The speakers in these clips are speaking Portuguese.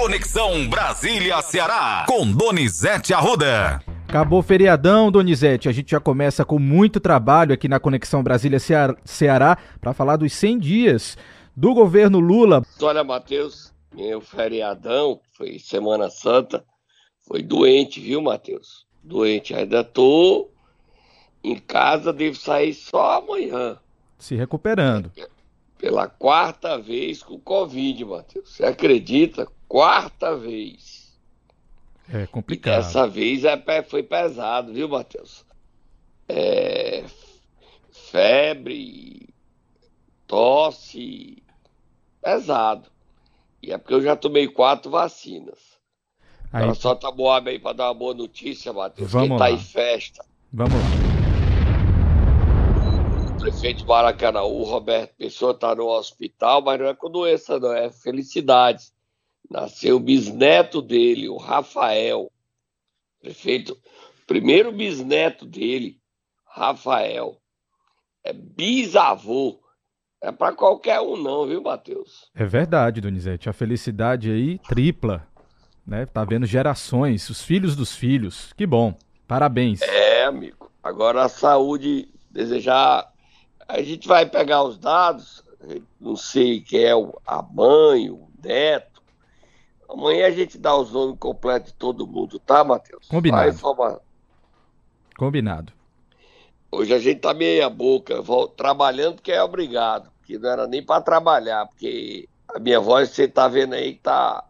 Conexão Brasília-Ceará, com Donizete Arruda. Acabou o feriadão, Donizete. A gente já começa com muito trabalho aqui na Conexão Brasília-Ceará para falar dos 100 dias do governo Lula. Olha, Matheus, meu feriadão, foi Semana Santa, foi doente, viu, Matheus? Doente. Ainda tô em casa, devo sair só amanhã. Se recuperando. Pela quarta vez com Covid, Matheus. Você acredita? Quarta vez. É complicado. E dessa vez é, foi pesado, viu, Matheus? É, febre, tosse, pesado. E é porque eu já tomei quatro vacinas. Aí, só tá boa aí para dar uma boa notícia, Matheus. Vamos Quem tá lá. em festa. Vamos lá. O prefeito de Maracanãú, Roberto Pessoa, tá no hospital, mas não é com doença, não, é felicidade. Nasceu o bisneto dele, o Rafael. Prefeito, primeiro bisneto dele, Rafael. É bisavô. É para qualquer um, não, viu, Matheus? É verdade, Donizete. A felicidade aí tripla né? Tá vendo gerações, os filhos dos filhos. Que bom. Parabéns. É, amigo. Agora a saúde, desejar. A gente vai pegar os dados, não sei quem é a mãe, o neto. Amanhã a gente dá os nomes completos de todo mundo, tá, Matheus? Combinado. Combinado. Hoje a gente tá meia boca, trabalhando porque é obrigado, que não era nem para trabalhar, porque a minha voz, você tá vendo aí que tá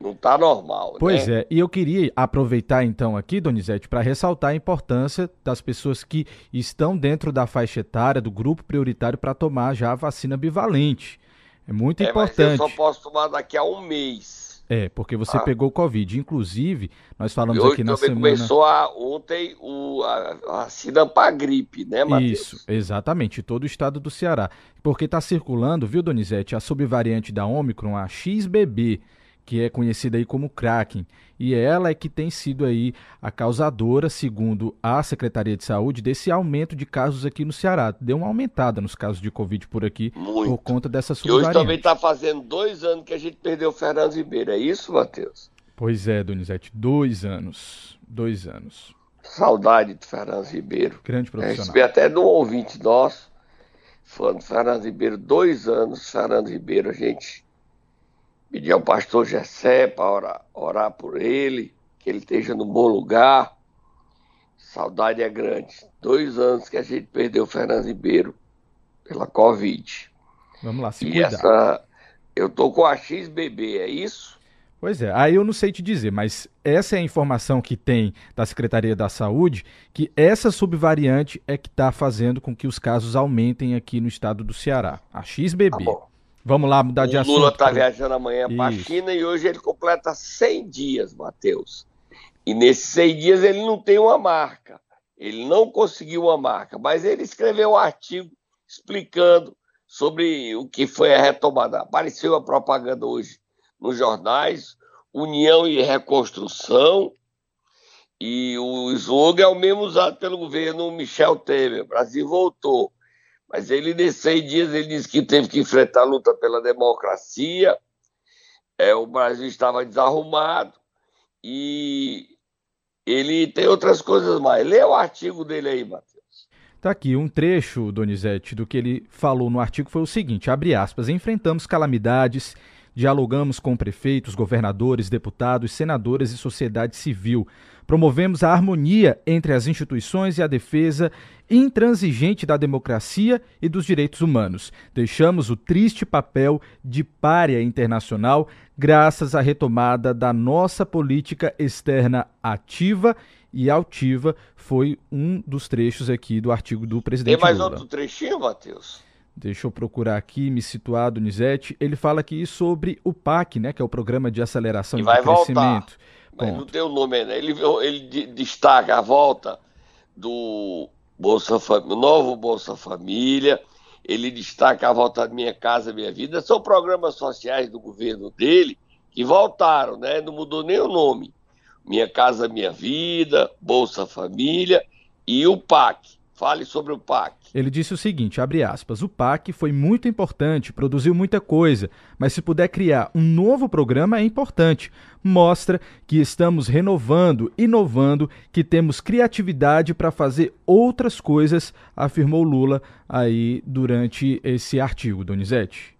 não está normal. Pois né? é, e eu queria aproveitar então aqui, Donizete, para ressaltar a importância das pessoas que estão dentro da faixa etária do grupo prioritário para tomar já a vacina bivalente. É muito é, importante. Mas eu só posso tomar daqui a um mês. É, porque você ah. pegou Covid. Inclusive, nós falamos aqui na semana. começou a, ontem o, a, a vacina para gripe, né, Matheus? Isso, exatamente, todo o estado do Ceará. Porque está circulando, viu, Donizete, a subvariante da Omicron, a XBB que é conhecida aí como Kraken, e ela é que tem sido aí a causadora, segundo a Secretaria de Saúde, desse aumento de casos aqui no Ceará. Deu uma aumentada nos casos de Covid por aqui Muito. por conta dessa subvariante. E hoje também está fazendo dois anos que a gente perdeu o Fernando Ribeiro, é isso, Matheus? Pois é, Donizete, dois anos. Dois anos. Saudade do Fernando Ribeiro. Grande profissional. Recebi até de um ouvinte nosso, falando Fernando Ribeiro, dois anos, Fernando Ribeiro, a gente Pedir ao pastor Gessé para orar, orar por ele, que ele esteja no bom lugar. Saudade é grande. Dois anos que a gente perdeu o Fernando Ribeiro pela Covid. Vamos lá, se e cuidar. Essa, eu tô com a XBB, é isso? Pois é, aí eu não sei te dizer, mas essa é a informação que tem da Secretaria da Saúde, que essa subvariante é que está fazendo com que os casos aumentem aqui no estado do Ceará, a XBB. Tá Vamos lá, mudar de o assunto. O Lula está viajando amanhã para a China e hoje ele completa 100 dias, Matheus. E nesses 100 dias ele não tem uma marca. Ele não conseguiu uma marca, mas ele escreveu um artigo explicando sobre o que foi a retomada. Apareceu a propaganda hoje nos jornais, União e Reconstrução, e o slogan é o mesmo usado pelo governo Michel Temer. O Brasil voltou. Mas ele, nesses seis dias, ele disse que teve que enfrentar a luta pela democracia, é, o Brasil estava desarrumado e ele tem outras coisas mais. Lê o artigo dele aí, Matheus. Tá aqui um trecho, Donizete, do que ele falou no artigo foi o seguinte, abre aspas, enfrentamos calamidades, dialogamos com prefeitos, governadores, deputados, senadores e sociedade civil. Promovemos a harmonia entre as instituições e a defesa intransigente da democracia e dos direitos humanos. Deixamos o triste papel de párea internacional graças à retomada da nossa política externa ativa e altiva. Foi um dos trechos aqui do artigo do presidente Tem mais Lula. outro trechinho, Matheus? Deixa eu procurar aqui, me situar, Donizete. Ele fala aqui sobre o PAC, né, que é o Programa de Aceleração e vai Crescimento. Voltar. Mas não tem o nome, né? Ele, ele destaca a volta do Bolsa Família, novo Bolsa Família, ele destaca a volta da Minha Casa Minha Vida, são programas sociais do governo dele que voltaram, né? Não mudou nem o nome. Minha Casa Minha Vida, Bolsa Família e o PAC. Fale sobre o PAC. Ele disse o seguinte, abre aspas, o PAC foi muito importante, produziu muita coisa, mas se puder criar um novo programa é importante. Mostra que estamos renovando, inovando, que temos criatividade para fazer outras coisas, afirmou Lula aí durante esse artigo, Donizete.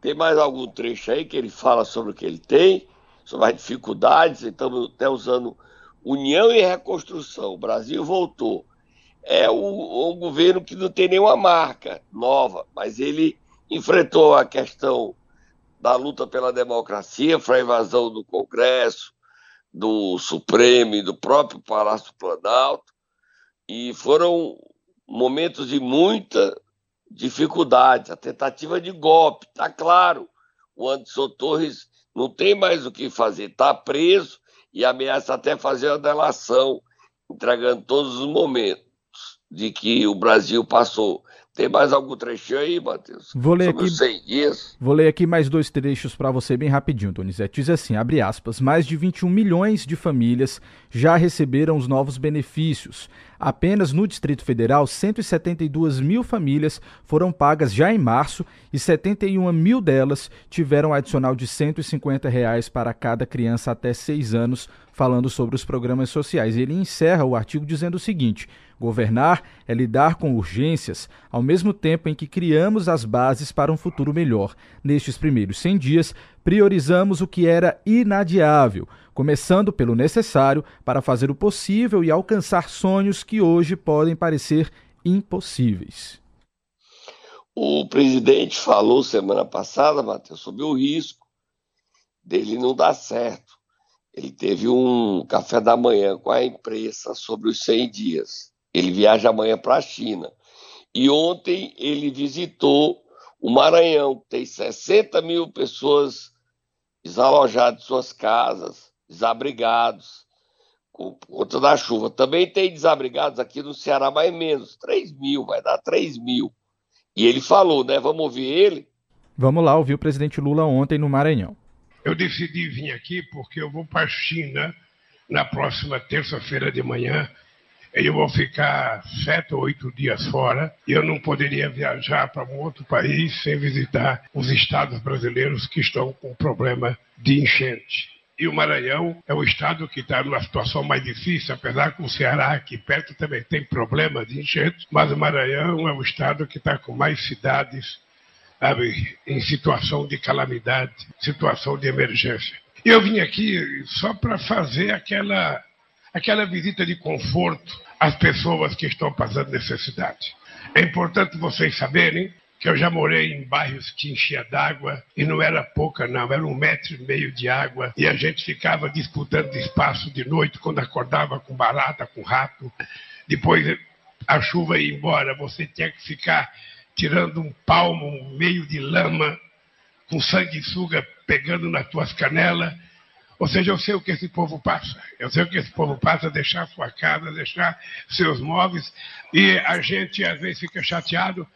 Tem mais algum trecho aí que ele fala sobre o que ele tem, sobre as dificuldades, estamos até usando união e reconstrução. O Brasil voltou é o, o governo que não tem nenhuma marca nova, mas ele enfrentou a questão da luta pela democracia, foi a invasão do Congresso, do Supremo e do próprio Palácio Planalto, e foram momentos de muita dificuldade, a tentativa de golpe, está claro, o Anderson Torres não tem mais o que fazer, está preso e ameaça até fazer uma delação, entregando todos os momentos de que o Brasil passou. Tem mais algum trechinho aí, Matheus? Vou ler aqui. Vou ler aqui mais dois trechos para você bem rapidinho, Donizete. Diz assim, abre aspas, mais de 21 milhões de famílias já receberam os novos benefícios. Apenas no Distrito Federal, 172 mil famílias foram pagas já em março e 71 mil delas tiveram adicional de 150 reais para cada criança até 6 anos, falando sobre os programas sociais. Ele encerra o artigo dizendo o seguinte: Governar é lidar com urgências, ao mesmo tempo em que criamos as bases para um futuro melhor. Nestes primeiros 100 dias, priorizamos o que era inadiável, começando pelo necessário para fazer o possível e alcançar sonhos que hoje podem parecer impossíveis. O presidente falou semana passada, Matheus, sobre o risco dele não dar certo. Ele teve um café da manhã com a imprensa sobre os 100 dias. Ele viaja amanhã para a China. E ontem ele visitou o Maranhão, tem 60 mil pessoas desalojadas de suas casas, desabrigados, por conta da chuva. Também tem desabrigados aqui no Ceará, mais menos, 3 mil, vai dar 3 mil. E ele falou, né? Vamos ouvir ele? Vamos lá, ouvir o presidente Lula ontem no Maranhão. Eu decidi vir aqui porque eu vou para a China na próxima terça-feira de manhã eu vou ficar sete ou oito dias fora e eu não poderia viajar para um outro país sem visitar os estados brasileiros que estão com problema de enchente. E o Maranhão é o estado que está numa situação mais difícil, apesar que o Ceará aqui perto também tem problema de enchente, mas o Maranhão é o estado que está com mais cidades sabe, em situação de calamidade, situação de emergência. Eu vim aqui só para fazer aquela aquela visita de conforto às pessoas que estão passando necessidade. É importante vocês saberem que eu já morei em bairros que enchia d'água e não era pouca, não, era um metro e meio de água e a gente ficava disputando espaço de noite quando acordava com barata, com rato. Depois a chuva ia embora, você tinha que ficar tirando um palmo, um meio de lama, com sanguessuga pegando nas tuas canelas ou seja, eu sei o que esse povo passa. Eu sei o que esse povo passa, deixar sua casa, deixar seus móveis. E a gente às vezes fica chateado,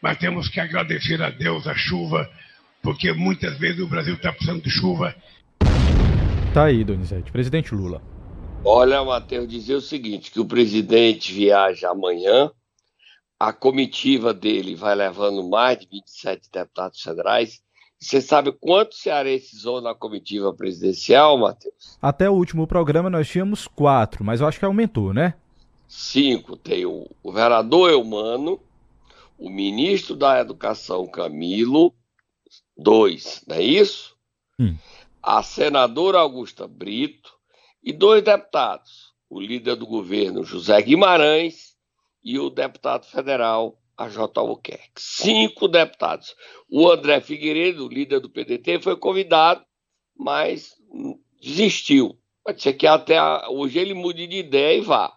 mas temos que agradecer a Deus a chuva, porque muitas vezes o Brasil está precisando de chuva. Tá aí, Donizete. Presidente Lula. Olha, Matheus, dizer o seguinte: que o presidente viaja amanhã, a comitiva dele vai levando mais de 27 deputados federais você sabe quantos cearenses vão na comitiva presidencial, Matheus? Até o último programa nós tínhamos quatro, mas eu acho que aumentou, né? Cinco. Tem o governador Eumano, o ministro da Educação Camilo, dois, não é isso? Hum. A senadora Augusta Brito e dois deputados, o líder do governo José Guimarães e o deputado federal a J. Albuquerque. Cinco deputados. O André Figueiredo, líder do PDT, foi convidado, mas desistiu. Pode ser que até hoje ele mude de ideia e vá.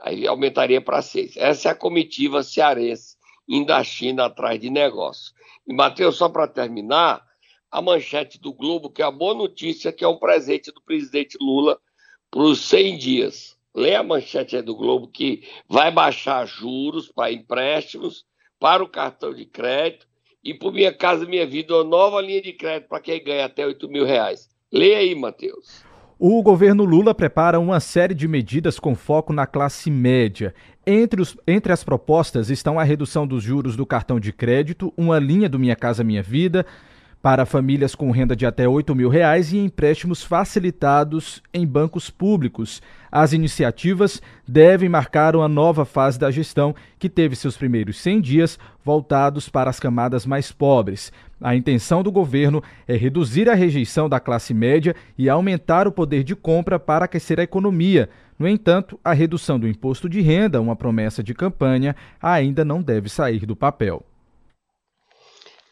Aí aumentaria para seis. Essa é a comitiva cearense indo à China atrás de negócio. E, Matheus, só para terminar, a manchete do Globo, que é a boa notícia, que é um presente do presidente Lula para os 100 dias lê a manchete aí do Globo que vai baixar juros para empréstimos, para o cartão de crédito e por Minha Casa Minha Vida, uma nova linha de crédito para quem ganha até 8 mil reais. Lê aí, Matheus. O governo Lula prepara uma série de medidas com foco na classe média. Entre, os, entre as propostas estão a redução dos juros do cartão de crédito, uma linha do Minha Casa Minha Vida, para famílias com renda de até 8 mil reais e empréstimos facilitados em bancos públicos. As iniciativas devem marcar uma nova fase da gestão, que teve seus primeiros 100 dias voltados para as camadas mais pobres. A intenção do governo é reduzir a rejeição da classe média e aumentar o poder de compra para aquecer a economia. No entanto, a redução do imposto de renda, uma promessa de campanha, ainda não deve sair do papel.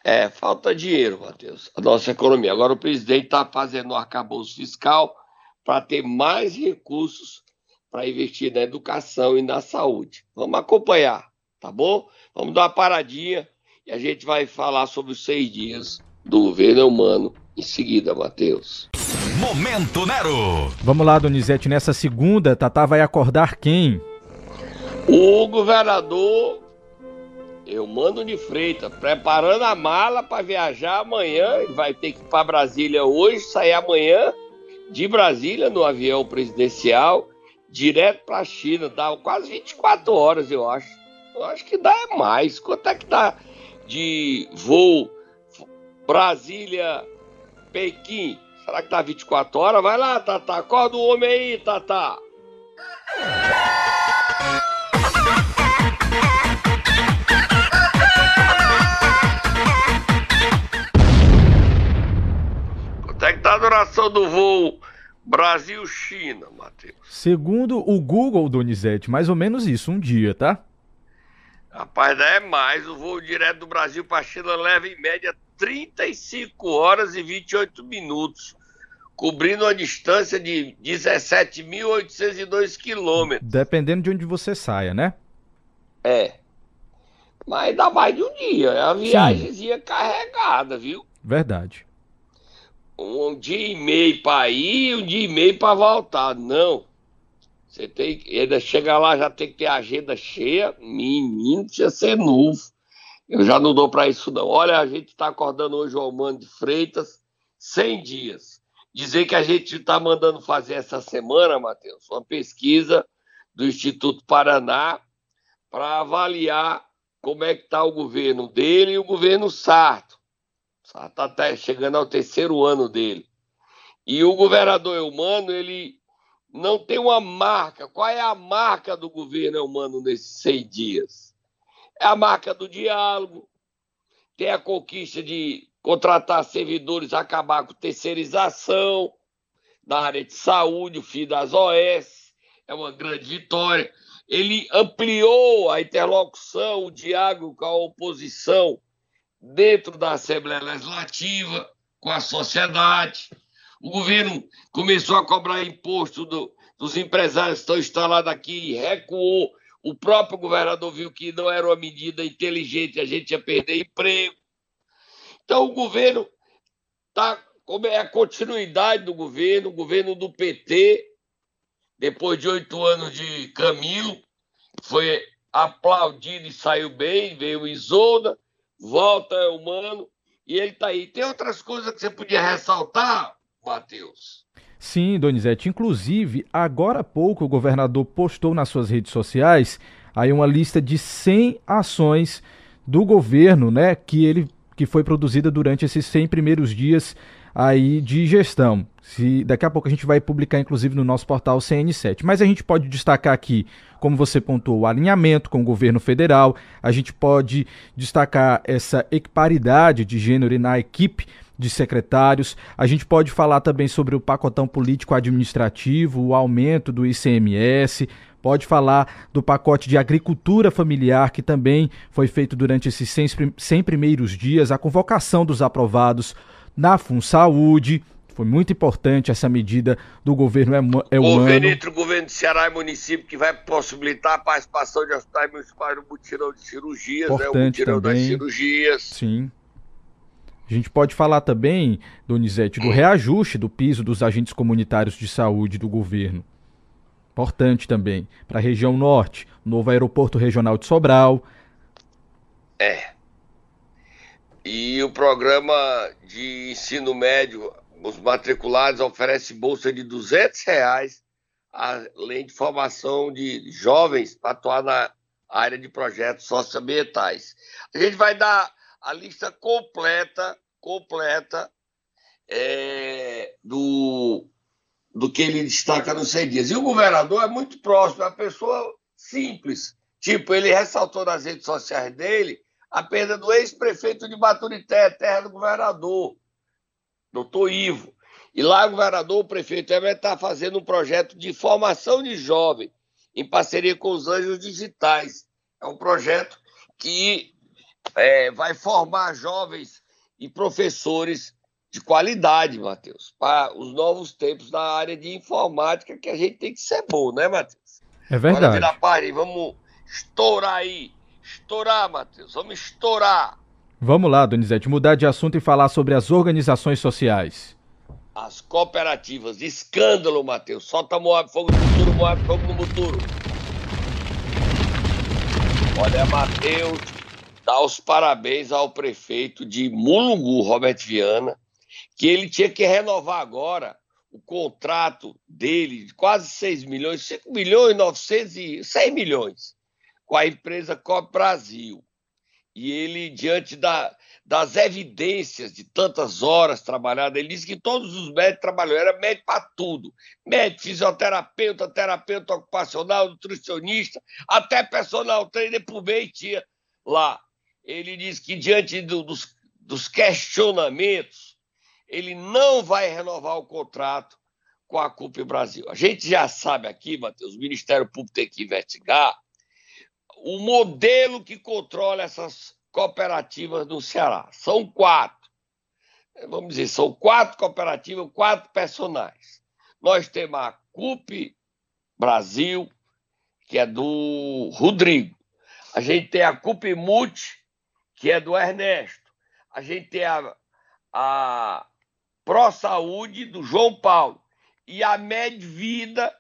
É, falta dinheiro, Matheus, a nossa economia. Agora o presidente está fazendo um arcabouço fiscal para ter mais recursos para investir na educação e na saúde. Vamos acompanhar, tá bom? Vamos dar uma paradinha e a gente vai falar sobre os seis dias do governo humano em seguida, Matheus. Momento Nero! Vamos lá, Donizete, nessa segunda, Tatá vai acordar quem? O governador eu mando de Freitas, preparando a mala para viajar amanhã. Vai ter que ir para Brasília hoje, sair amanhã de Brasília no avião presidencial, direto para a China. Dá quase 24 horas, eu acho. Eu acho que dá mais. Quanto é que dá de voo Brasília-Pequim? Será que dá 24 horas? Vai lá, Tata. Acorda o homem aí, Tata. Quanto é que tá a duração do voo Brasil-China, Matheus? Segundo o Google, Donizete, mais ou menos isso, um dia, tá? Rapaz, é mais. O voo direto do Brasil para a China leva em média 35 horas e 28 minutos, cobrindo uma distância de 17.802 quilômetros. Dependendo de onde você saia, né? É. Mas dá mais de um dia. É uma viagemzinha carregada, viu? Verdade um dia e meio para ir um dia e meio para voltar. Não. Você tem que. Ainda chega lá, já tem que ter agenda cheia. Menino, precisa ser novo. Eu já não dou para isso, não. Olha, a gente está acordando hoje o Almano de Freitas, 100 dias. Dizer que a gente está mandando fazer essa semana, Matheus, uma pesquisa do Instituto Paraná para avaliar como é que está o governo dele e o governo Sarto. Está até chegando ao terceiro ano dele. E o governador Eumano, ele não tem uma marca. Qual é a marca do governo Eumano nesses seis dias? É a marca do diálogo, tem a conquista de contratar servidores, acabar com terceirização na área de saúde, o fim das OS, é uma grande vitória. Ele ampliou a interlocução, o diálogo com a oposição, dentro da Assembleia Legislativa, com a sociedade. O governo começou a cobrar imposto do, dos empresários que estão instalados aqui, recuou. O próprio governador viu que não era uma medida inteligente, a gente ia perder emprego. Então, o governo está. Como é a continuidade do governo, o governo do PT, depois de oito anos de Camilo, foi aplaudido e saiu bem, veio Isolda, volta é humano e ele está aí. Tem outras coisas que você podia ressaltar, Matheus? Sim, Donizete. Inclusive, agora há pouco o governador postou nas suas redes sociais aí uma lista de 100 ações do governo, né, que ele que foi produzida durante esses 100 primeiros dias aí de gestão. Se, daqui a pouco a gente vai publicar, inclusive, no nosso portal CN7. Mas a gente pode destacar aqui, como você pontuou, o alinhamento com o governo federal. A gente pode destacar essa equiparidade de gênero na equipe de secretários. A gente pode falar também sobre o pacotão político administrativo, o aumento do ICMS. Pode falar do pacote de agricultura familiar, que também foi feito durante esses 100 primeiros dias, a convocação dos aprovados na FunSaúde. Foi muito importante essa medida do governo é, humano. Governo entre o governo de Ceará e município que vai possibilitar a participação de hospitais municipais no mutirão de cirurgias, importante né? O mutirão também. das cirurgias. Sim. A gente pode falar também, Donizete, do reajuste do piso dos agentes comunitários de saúde do governo. Importante também. Para a região norte, novo aeroporto regional de Sobral. É. E o programa de ensino médio os matriculados oferecem bolsa de 200 reais, além de formação de jovens para atuar na área de projetos socioambientais. A gente vai dar a lista completa, completa é, do, do que ele destaca nos 100 dias. E o governador é muito próximo, é uma pessoa simples. Tipo, ele ressaltou nas redes sociais dele a perda do ex-prefeito de Baturité, terra do governador, doutor Ivo. E lá o governador, o prefeito vai estar fazendo um projeto de formação de jovem, em parceria com os Anjos Digitais. É um projeto que é, vai formar jovens e professores de qualidade, Matheus, para os novos tempos da área de informática, que a gente tem que ser bom, né, Matheus? É verdade. Agora, virar parte, vamos estourar aí. Estourar, Matheus. Vamos estourar. Vamos lá, Donizete, mudar de assunto e falar sobre as organizações sociais. As cooperativas. Escândalo, Matheus. Solta Moab, fogo no futuro, Moab, fogo no futuro. Olha, Matheus, dá os parabéns ao prefeito de Mulungu, Roberto Viana, que ele tinha que renovar agora o contrato dele de quase 6 milhões, 5 milhões e 900 e 6 milhões com a empresa Cobre Brasil. E ele, diante da, das evidências de tantas horas trabalhadas, ele disse que todos os médicos trabalham, era médico para tudo. Médico, fisioterapeuta, terapeuta ocupacional, nutricionista, até personal trainer por meio tinha lá. Ele disse que diante do, dos, dos questionamentos, ele não vai renovar o contrato com a CUP Brasil. A gente já sabe aqui, Matheus, o Ministério Público tem que investigar o modelo que controla essas cooperativas no Ceará. São quatro. Vamos dizer, são quatro cooperativas, quatro personagens. Nós temos a CUP Brasil, que é do Rodrigo. A gente tem a CUP Multi, que é do Ernesto. A gente tem a, a Pro Saúde, do João Paulo. E a Medvida,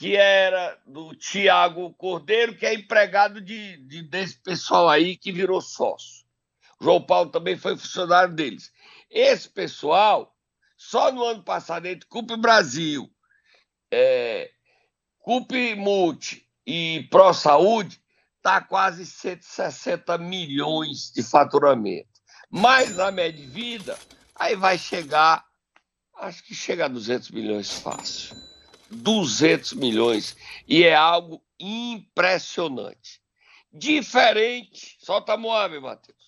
que era do Tiago Cordeiro, que é empregado de, de, desse pessoal aí que virou sócio. João Paulo também foi funcionário deles. Esse pessoal, só no ano passado, entre CUP Brasil, é, CUP Multi e Pro Saúde, está quase 160 milhões de faturamento. Mas na média de vida, aí vai chegar, acho que chega a 200 milhões fácil. 200 milhões. E é algo impressionante. Diferente. Solta Moab, Matheus.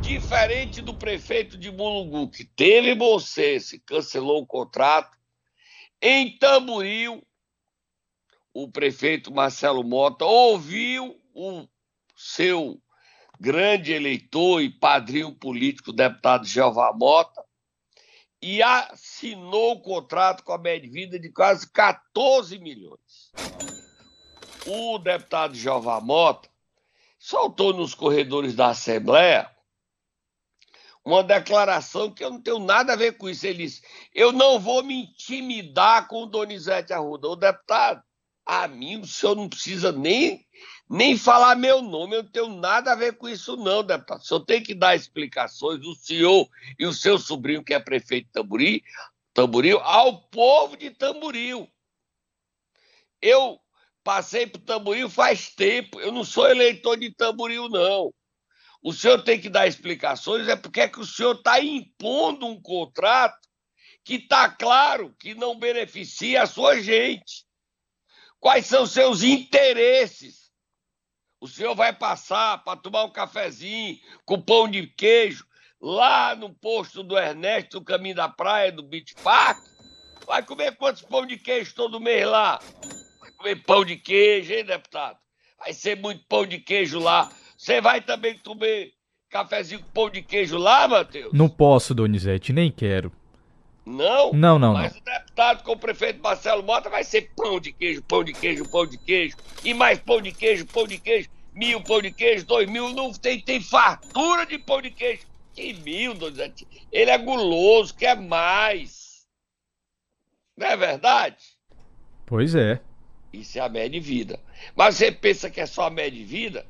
Diferente do prefeito de Mulungu, que teve bom senso cancelou o contrato, em Tamboril, o prefeito Marcelo Mota ouviu o seu grande eleitor e padrinho político, deputado Jeová Mota, e assinou o contrato com a Medvida de quase 14 milhões. O deputado Jeová Mota soltou nos corredores da Assembleia uma declaração que eu não tenho nada a ver com isso. Ele disse: Eu não vou me intimidar com o Donizete Arruda. O deputado, a mim o senhor não precisa nem nem falar meu nome, eu não tenho nada a ver com isso, não, deputado. O senhor tem que dar explicações, o senhor e o seu sobrinho, que é prefeito de Tamboril, Tamboril ao povo de Tamboril. Eu passei por Tamboril faz tempo, eu não sou eleitor de Tamboril, não. O senhor tem que dar explicações, é porque é que o senhor está impondo um contrato que está claro que não beneficia a sua gente. Quais são seus interesses? O senhor vai passar para tomar um cafezinho com pão de queijo lá no posto do Ernesto, no caminho da praia, do Beach Park? Vai comer quantos pão de queijo todo mês lá? Vai comer pão de queijo, hein, deputado? Vai ser muito pão de queijo lá. Você vai também comer cafezinho com pão de queijo lá, Matheus? Não posso, Donizete, nem quero. Não? Não, não, Mas não. o deputado com o prefeito Marcelo Mota vai ser pão de queijo, pão de queijo, pão de queijo. E mais pão de queijo, pão de queijo. Mil pão de queijo, dois mil. Não tem, tem fartura de pão de queijo. Que mil, Donizete? Ele é guloso, quer mais. Não é verdade? Pois é. Isso é a média de vida. Mas você pensa que é só a média de vida?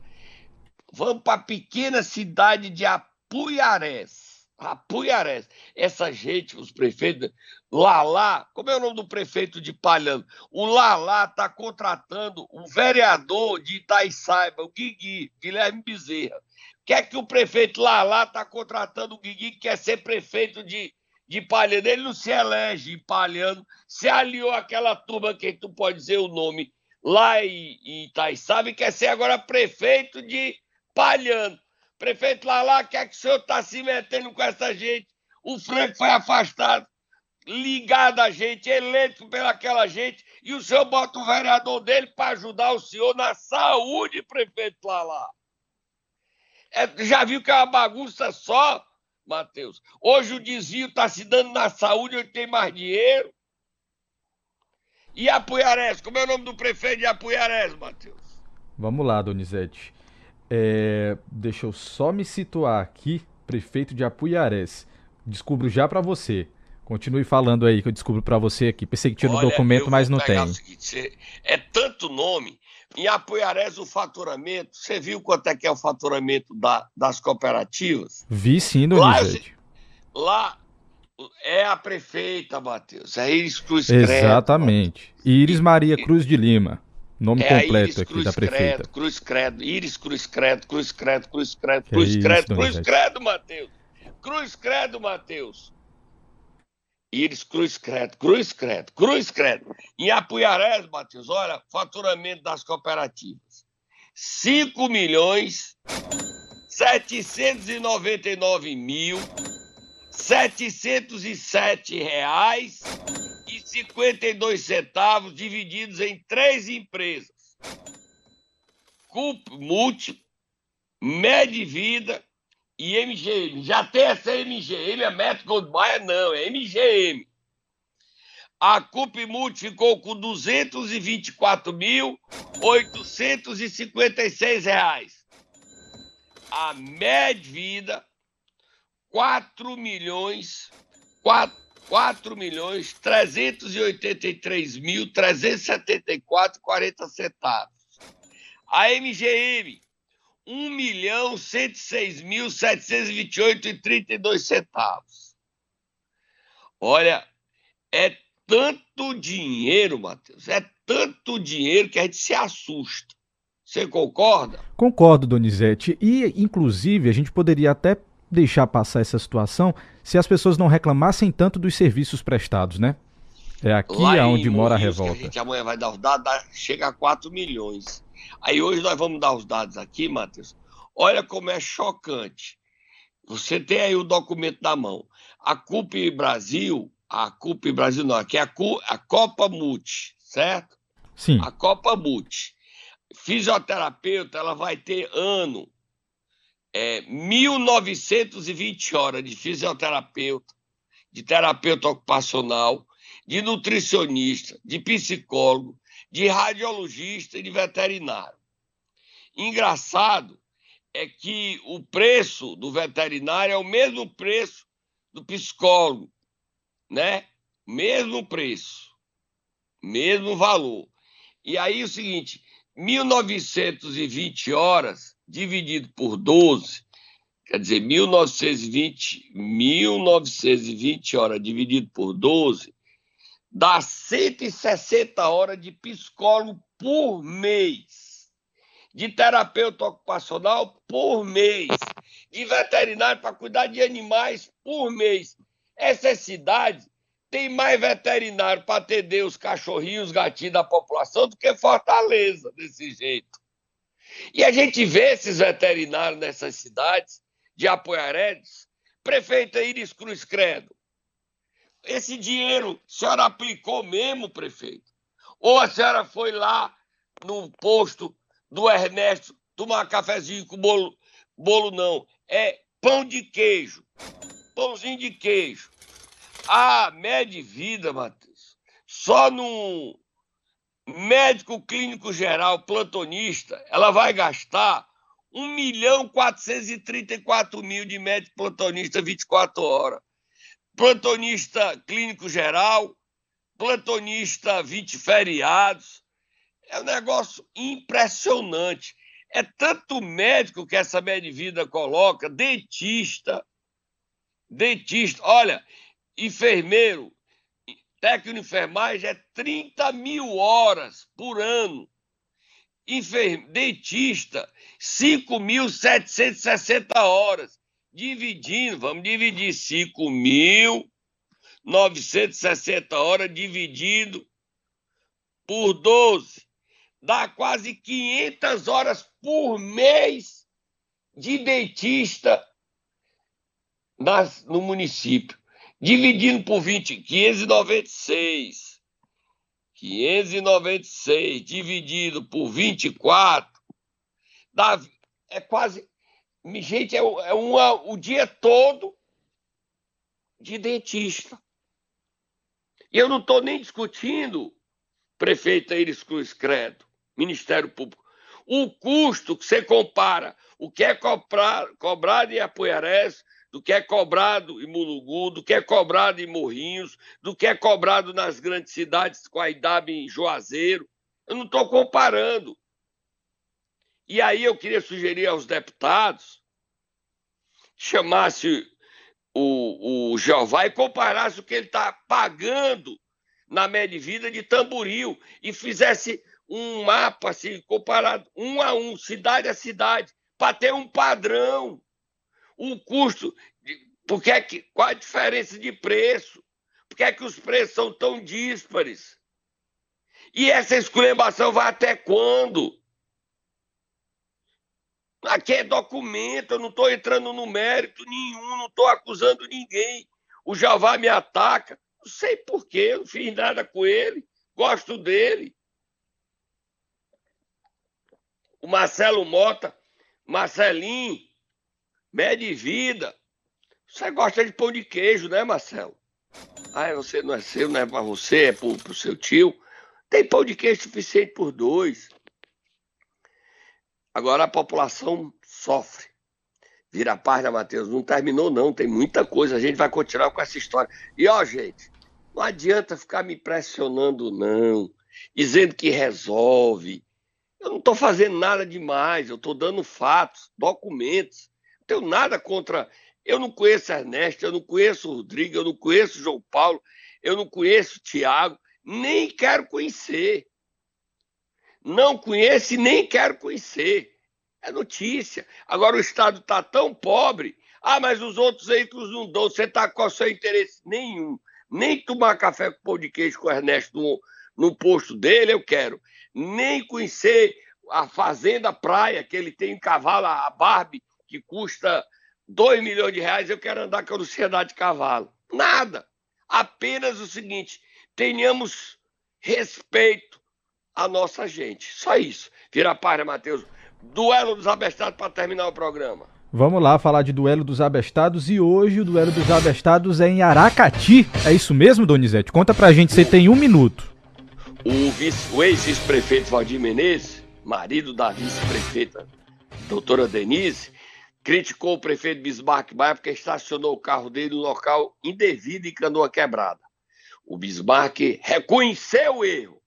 Vamos para a pequena cidade de Apuiarés. Apuiarés. Essa gente, os prefeitos, Lalá, como é o nome do prefeito de Palhano? O Lalá está contratando o vereador de Itaiçaiba, o Guigui, Guilherme Bezerra. Quer é que o prefeito Lalá está contratando o Guigui, que quer ser prefeito de, de Palhano. Ele não se elege em Palhano, se aliou àquela turma que tu pode dizer o nome lá em, em Itaiçaba e quer ser agora prefeito de Palhano. Prefeito Lalá, quer que o senhor está se metendo com essa gente? O Franco foi afastado, ligado a gente, eleito pelaquela gente, e o senhor bota o vereador dele para ajudar o senhor na saúde, prefeito Lalá. É, já viu que é uma bagunça só, Matheus? Hoje o desvio está se dando na saúde, onde tem mais dinheiro. E Apuiarés? Como é o nome do prefeito de Apuiarés, Matheus? Vamos lá, Donizete. É, deixa eu só me situar aqui, prefeito de Apuiarés. Descubro já para você. Continue falando aí que eu descubro para você aqui. Pensei que tinha no documento, mas não tem. Seguinte, é tanto nome. Em Apuiarés o faturamento, você viu quanto é que é o faturamento da, das cooperativas? Vi sim, Donizete. Lá, lá é a prefeita, Matheus. É Iris Cruz Credo. Exatamente. Iris Maria Cruz de Lima. Nome é completo aqui Cruz da prefeita. Credo, Cruz Credo, Iris Cruz Credo, Cruz Credo, Cruz Credo, Cruz Credo, Cruz Credo, Matheus. Cruz Credo, Matheus. Iris Cruz Credo, Cruz Credo, Cruz Credo. Em Apuiarés, Matheus, olha, faturamento das cooperativas. 5 milhões 799 mil 707 reais 52 centavos divididos em três empresas. CUP Multi, Medvida e MGM. Já tem essa MGM, a Metro Goldmeier não, é MGM. A CUP Multi ficou com 224.856 reais. A Medvida, 4 milhões 4 4 milhões 383 mil 374 40 centavos. A MGM, 1 milhão 106 mil 728 e 32 centavos. Olha, é tanto dinheiro, Matheus, é tanto dinheiro que a gente se assusta. Você concorda? Concordo, Donizete. E, inclusive, a gente poderia até deixar passar essa situação se as pessoas não reclamassem tanto dos serviços prestados, né? É aqui Lá onde mora a revolta. a gente amanhã vai dar os dados, chega a 4 milhões. Aí hoje nós vamos dar os dados aqui, Matheus. Olha como é chocante. Você tem aí o documento na mão. A CUP Brasil, a CUP Brasil não, aqui é a, CUP, a Copa Multi, certo? Sim. A Copa Multi. Fisioterapeuta, ela vai ter ano é, 1.920 horas de fisioterapeuta, de terapeuta ocupacional, de nutricionista, de psicólogo, de radiologista e de veterinário. Engraçado é que o preço do veterinário é o mesmo preço do psicólogo, né? Mesmo preço, mesmo valor. E aí é o seguinte, 1920 horas dividido por 12, quer dizer, 1920, 1920 horas dividido por 12, dá 160 horas de psicólogo por mês, de terapeuta ocupacional por mês, de veterinário para cuidar de animais por mês. Essa cidade tem mais veterinário para atender os cachorrinhos, os gatinhos da população do que Fortaleza, desse jeito. E a gente vê esses veterinários nessas cidades de Apoiaredes, prefeita Iris Cruz Credo. Esse dinheiro a senhora aplicou mesmo, prefeito? Ou a senhora foi lá no posto do Ernesto tomar cafezinho com bolo? Bolo não, é pão de queijo. Pãozinho de queijo. Ah, média vida, Matheus. Só no, médico clínico geral plantonista, ela vai gastar 1 milhão 434 mil de médico plantonista 24 horas. Plantonista clínico geral, plantonista 20 feriados. É um negócio impressionante. É tanto médico que essa Medvida coloca, dentista, dentista, olha, enfermeiro, técnico de enfermagem é 30 mil horas por ano. Enfer... Dentista, 5.760 horas. Dividindo, vamos dividir 5.960 horas dividido por 12. Dá quase 500 horas por mês de dentista nas, no município. Dividindo por 20, 596. 596 dividido por 24 dá, é quase. Gente, é, é uma, o dia todo de dentista. E eu não estou nem discutindo prefeito Iris Cruz Credo, Ministério Público. O custo que você compara o que é cobrado em Apoiarés, do que é cobrado em Mulugu, do que é cobrado em Morrinhos, do que é cobrado nas grandes cidades, com a IDAB em Juazeiro. Eu não estou comparando. E aí eu queria sugerir aos deputados chamasse o, o Jeová e comparasse o que ele está pagando na média vida de Tamboril e fizesse um mapa assim, comparado um a um, cidade a cidade, para ter um padrão. O custo, porque é que, qual a diferença de preço? Por que é que os preços são tão díspares? E essa esculhambação vai até quando? Aqui é documento, eu não estou entrando no mérito nenhum, não estou acusando ninguém. O Javá me ataca, não sei porquê, não fiz nada com ele, gosto dele. O Marcelo Mota, Marcelinho, mede vida. Você gosta de pão de queijo, né, Marcelo? Ah, você não é seu, não é para você, é para o seu tio. Tem pão de queijo suficiente por dois. Agora a população sofre. Vira a página, Matheus. Não terminou, não. Tem muita coisa. A gente vai continuar com essa história. E, ó, gente, não adianta ficar me pressionando, não. Dizendo que resolve. Eu não estou fazendo nada demais. Eu estou dando fatos, documentos. Tenho nada contra. Eu não conheço Ernesto, eu não conheço Rodrigo, eu não conheço João Paulo, eu não conheço Tiago, nem quero conhecer não conheço e nem quero conhecer. É notícia. Agora o Estado está tão pobre. Ah, mas os outros veículos não dão. Você está com o seu interesse nenhum. Nem tomar café com pão de queijo com o Ernesto no, no posto dele, eu quero. Nem conhecer a Fazenda Praia, que ele tem um cavalo, a Barbie, que custa 2 milhões de reais, eu quero andar com a Sociedade de Cavalo. Nada. Apenas o seguinte: tenhamos respeito a nossa gente. Só isso. Vira a página, Matheus. Duelo dos abestados para terminar o programa. Vamos lá falar de duelo dos abestados e hoje o duelo dos abestados é em Aracati. É isso mesmo, Donizete? Conta pra gente, você tem um minuto. O, o ex-vice-prefeito Valdir Menezes, marido da vice-prefeita doutora Denise, criticou o prefeito Bismarck Baia porque estacionou o carro dele no local indevido e canoa quebrada. O Bismarck reconheceu o erro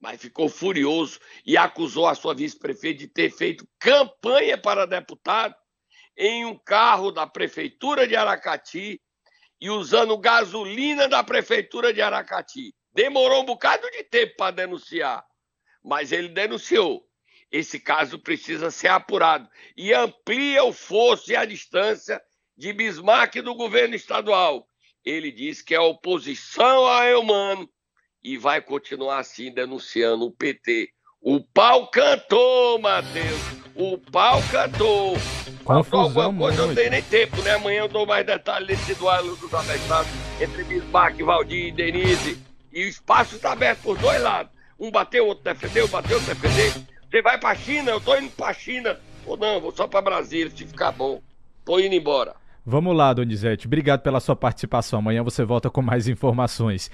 mas ficou furioso e acusou a sua vice-prefeita de ter feito campanha para deputado em um carro da prefeitura de Aracati e usando gasolina da prefeitura de Aracati. Demorou um bocado de tempo para denunciar, mas ele denunciou. Esse caso precisa ser apurado e amplia o fosso e a distância de Bismarck do governo estadual. Ele diz que é oposição a Eumano e vai continuar assim denunciando o PT. O pau cantou, Matheus. O pau cantou. Confusão Alguma coisa eu não tenho nem tempo, né? Amanhã eu dou mais detalhes desse duelo dos abestados entre Bismarck, Valdir e Denise. E o espaço está aberto por dois lados. Um bateu, outro defendeu, bateu, outro defendeu. Você vai pra China? Eu tô indo pra China. Ou não, vou só pra Brasília, se ficar bom. Tô indo embora. Vamos lá, Donizete. Obrigado pela sua participação. Amanhã você volta com mais informações.